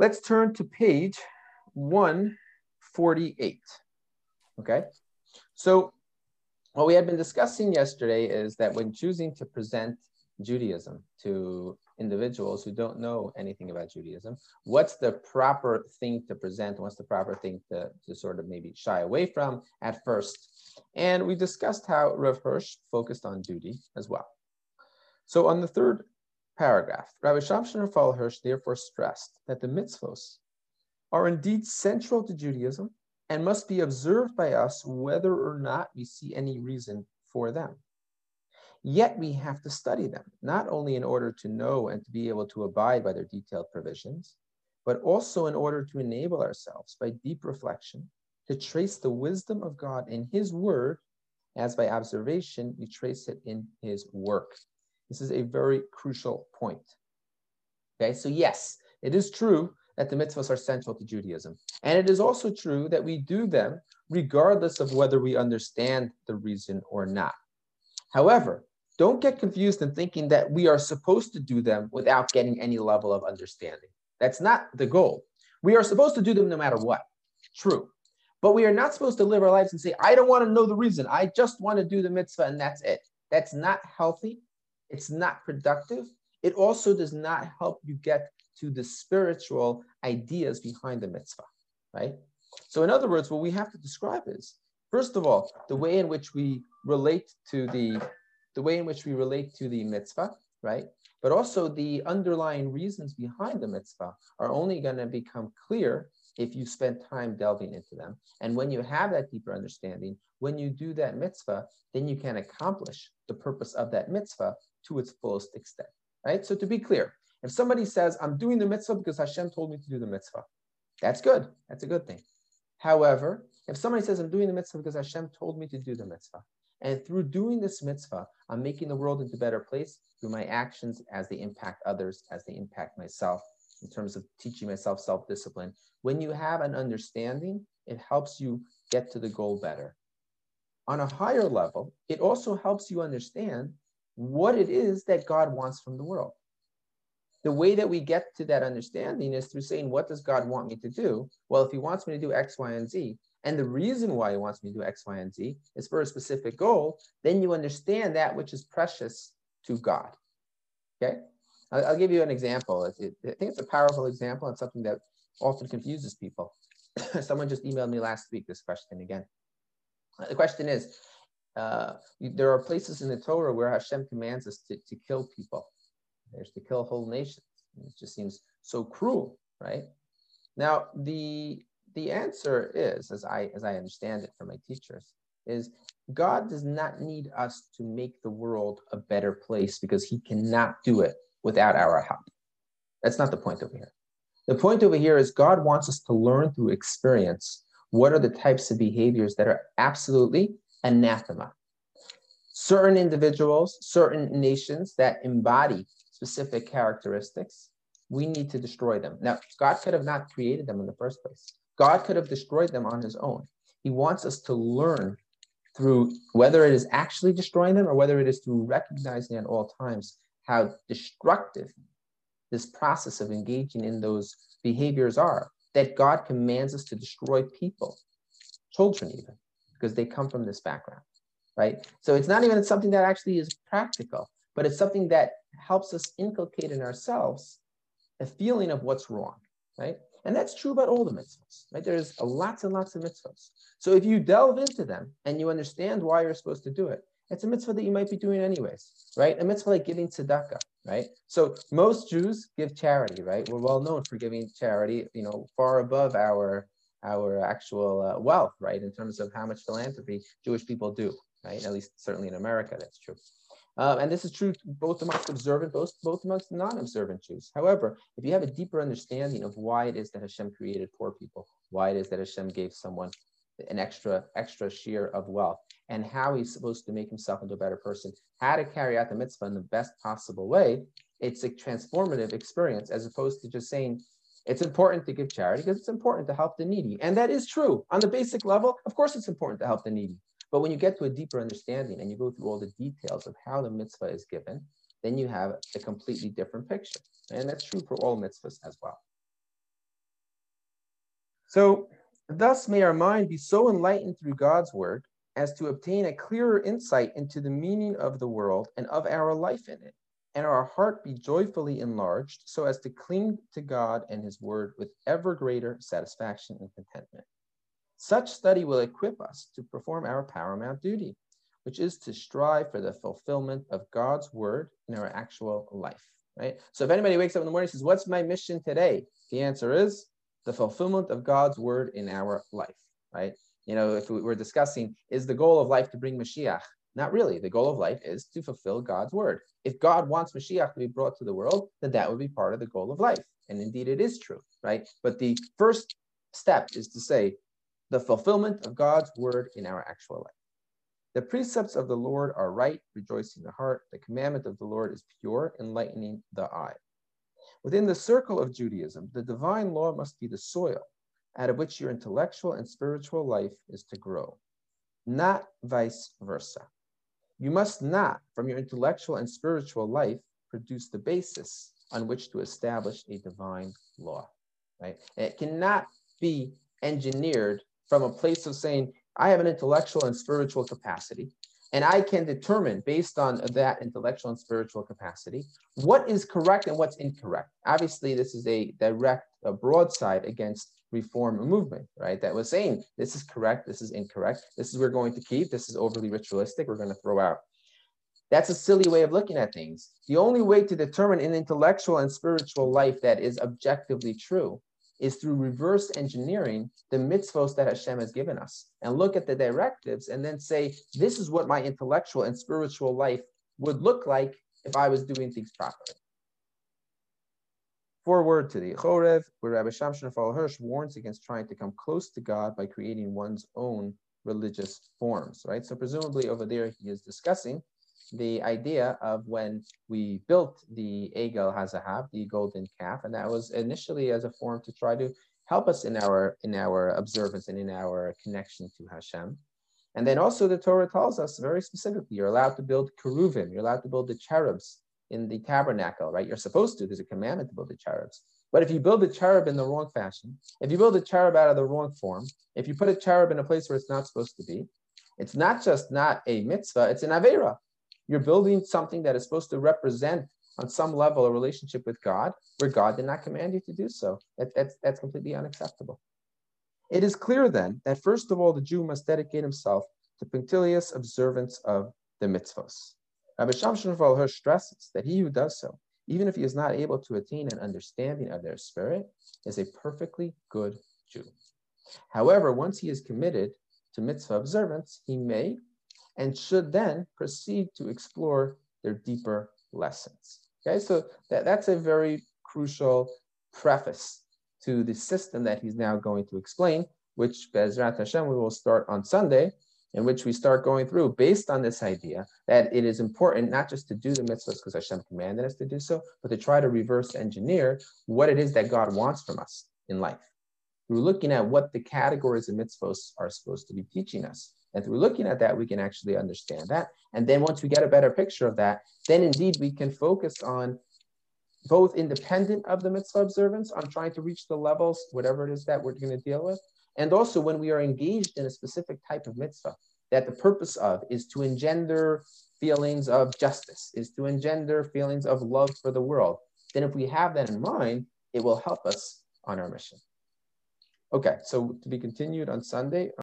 Let's turn to page 148. Okay, so what we had been discussing yesterday is that when choosing to present Judaism to individuals who don't know anything about Judaism, what's the proper thing to present? What's the proper thing to, to sort of maybe shy away from at first? And we discussed how Rav Hirsch focused on duty as well. So on the third paragraph, Rabbi Shamshon Hirsch therefore stressed that the mitzvos are indeed central to Judaism and must be observed by us whether or not we see any reason for them. Yet we have to study them, not only in order to know and to be able to abide by their detailed provisions, but also in order to enable ourselves by deep reflection to trace the wisdom of God in His Word, as by observation we trace it in His work. This is a very crucial point. Okay, so yes, it is true that the mitzvahs are central to Judaism. And it is also true that we do them regardless of whether we understand the reason or not. However, don't get confused in thinking that we are supposed to do them without getting any level of understanding. That's not the goal. We are supposed to do them no matter what. True. But we are not supposed to live our lives and say, I don't want to know the reason. I just want to do the mitzvah and that's it. That's not healthy. It's not productive. It also does not help you get to the spiritual ideas behind the mitzvah, right? So, in other words, what we have to describe is, first of all, the way in which we relate to the the way in which we relate to the mitzvah, right? But also the underlying reasons behind the mitzvah are only going to become clear if you spend time delving into them. And when you have that deeper understanding, when you do that mitzvah, then you can accomplish the purpose of that mitzvah to its fullest extent, right? So to be clear, if somebody says, I'm doing the mitzvah because Hashem told me to do the mitzvah, that's good. That's a good thing. However, if somebody says, I'm doing the mitzvah because Hashem told me to do the mitzvah, and through doing this mitzvah, I'm making the world into a better place through my actions as they impact others, as they impact myself, in terms of teaching myself self discipline. When you have an understanding, it helps you get to the goal better. On a higher level, it also helps you understand what it is that God wants from the world the way that we get to that understanding is through saying, what does God want me to do? Well, if he wants me to do X, Y, and Z, and the reason why he wants me to do X, Y, and Z is for a specific goal, then you understand that which is precious to God. Okay? I'll, give you an example. I think it's a powerful example and something that often confuses people. Someone just emailed me last week this question again. The question is, uh, there are places in the Torah where Hashem commands us to, to kill people. There's to kill whole nations. It just seems so cruel, right? Now, the the answer is, as I as I understand it from my teachers, is God does not need us to make the world a better place because He cannot do it without our help. That's not the point over here. The point over here is God wants us to learn through experience what are the types of behaviors that are absolutely anathema. Certain individuals, certain nations that embody specific characteristics, we need to destroy them. Now, God could have not created them in the first place. God could have destroyed them on his own. He wants us to learn through whether it is actually destroying them or whether it is through recognizing at all times how destructive this process of engaging in those behaviors are, that God commands us to destroy people, children even, because they come from this background, right? So it's not even something that actually is practical but it's something that helps us inculcate in ourselves a feeling of what's wrong, right? And that's true about all the mitzvahs, right? There's lots and lots of mitzvahs. So if you delve into them and you understand why you're supposed to do it, it's a mitzvah that you might be doing anyways, right? A mitzvah like giving tzedakah, right? So most Jews give charity, right? We're well known for giving charity, you know, far above our our actual uh, wealth, right? In terms of how much philanthropy Jewish people do, right? At least certainly in America, that's true. Um, and this is true both amongst observant, both, both amongst non-observant Jews. However, if you have a deeper understanding of why it is that Hashem created poor people, why it is that Hashem gave someone an extra extra share of wealth, and how he's supposed to make himself into a better person, how to carry out the mitzvah in the best possible way, it's a transformative experience as opposed to just saying it's important to give charity because it's important to help the needy. And that is true. On the basic level, of course, it's important to help the needy. But when you get to a deeper understanding and you go through all the details of how the mitzvah is given, then you have a completely different picture. And that's true for all mitzvahs as well. So, thus may our mind be so enlightened through God's word as to obtain a clearer insight into the meaning of the world and of our life in it, and our heart be joyfully enlarged so as to cling to God and his word with ever greater satisfaction and contentment. Such study will equip us to perform our paramount duty, which is to strive for the fulfillment of God's word in our actual life. Right? So if anybody wakes up in the morning and says, What's my mission today? The answer is the fulfillment of God's word in our life. Right? You know, if we are discussing, is the goal of life to bring Mashiach? Not really. The goal of life is to fulfill God's word. If God wants Mashiach to be brought to the world, then that would be part of the goal of life. And indeed, it is true, right? But the first step is to say the fulfillment of God's word in our actual life. The precepts of the Lord are right, rejoicing the heart. The commandment of the Lord is pure, enlightening the eye. Within the circle of Judaism, the divine law must be the soil out of which your intellectual and spiritual life is to grow, not vice versa. You must not, from your intellectual and spiritual life, produce the basis on which to establish a divine law. Right? And it cannot be engineered from a place of saying, I have an intellectual and spiritual capacity, and I can determine based on that intellectual and spiritual capacity what is correct and what's incorrect. Obviously, this is a direct a broadside against reform movement, right? That was saying this is correct, this is incorrect, this is we're going to keep, this is overly ritualistic, we're going to throw out. That's a silly way of looking at things. The only way to determine an intellectual and spiritual life that is objectively true is through reverse engineering the mitzvos that Hashem has given us and look at the directives and then say, this is what my intellectual and spiritual life would look like if I was doing things properly. Forward to the Chorev, where Rabbi Shamshon Raphael Hirsch warns against trying to come close to God by creating one's own religious forms, right? So presumably over there he is discussing the idea of when we built the Egel Hazahav, the golden calf, and that was initially as a form to try to help us in our in our observance and in our connection to Hashem. And then also the Torah tells us very specifically, you're allowed to build keruvim, you're allowed to build the cherubs in the tabernacle, right? You're supposed to, there's a commandment to build the cherubs. But if you build the cherub in the wrong fashion, if you build a cherub out of the wrong form, if you put a cherub in a place where it's not supposed to be, it's not just not a mitzvah, it's an avera. You're building something that is supposed to represent on some level a relationship with God where God did not command you to do so. That, that's, that's completely unacceptable. It is clear then that first of all, the Jew must dedicate himself to punctilious observance of the mitzvahs. Rabbi Shamshon Hirsch stresses that he who does so, even if he is not able to attain an understanding of their spirit, is a perfectly good Jew. However, once he is committed to mitzvah observance, he may and should then proceed to explore their deeper lessons. Okay, so that, that's a very crucial preface to the system that he's now going to explain, which Bezrat Hashem we will start on Sunday, in which we start going through based on this idea that it is important not just to do the mitzvahs because Hashem commanded us to do so, but to try to reverse engineer what it is that God wants from us in life. We're looking at what the categories of mitzvahs are supposed to be teaching us. And through looking at that, we can actually understand that. And then once we get a better picture of that, then indeed we can focus on both independent of the mitzvah observance, on trying to reach the levels, whatever it is that we're going to deal with. And also when we are engaged in a specific type of mitzvah, that the purpose of is to engender feelings of justice, is to engender feelings of love for the world. Then if we have that in mind, it will help us on our mission. Okay, so to be continued on Sunday.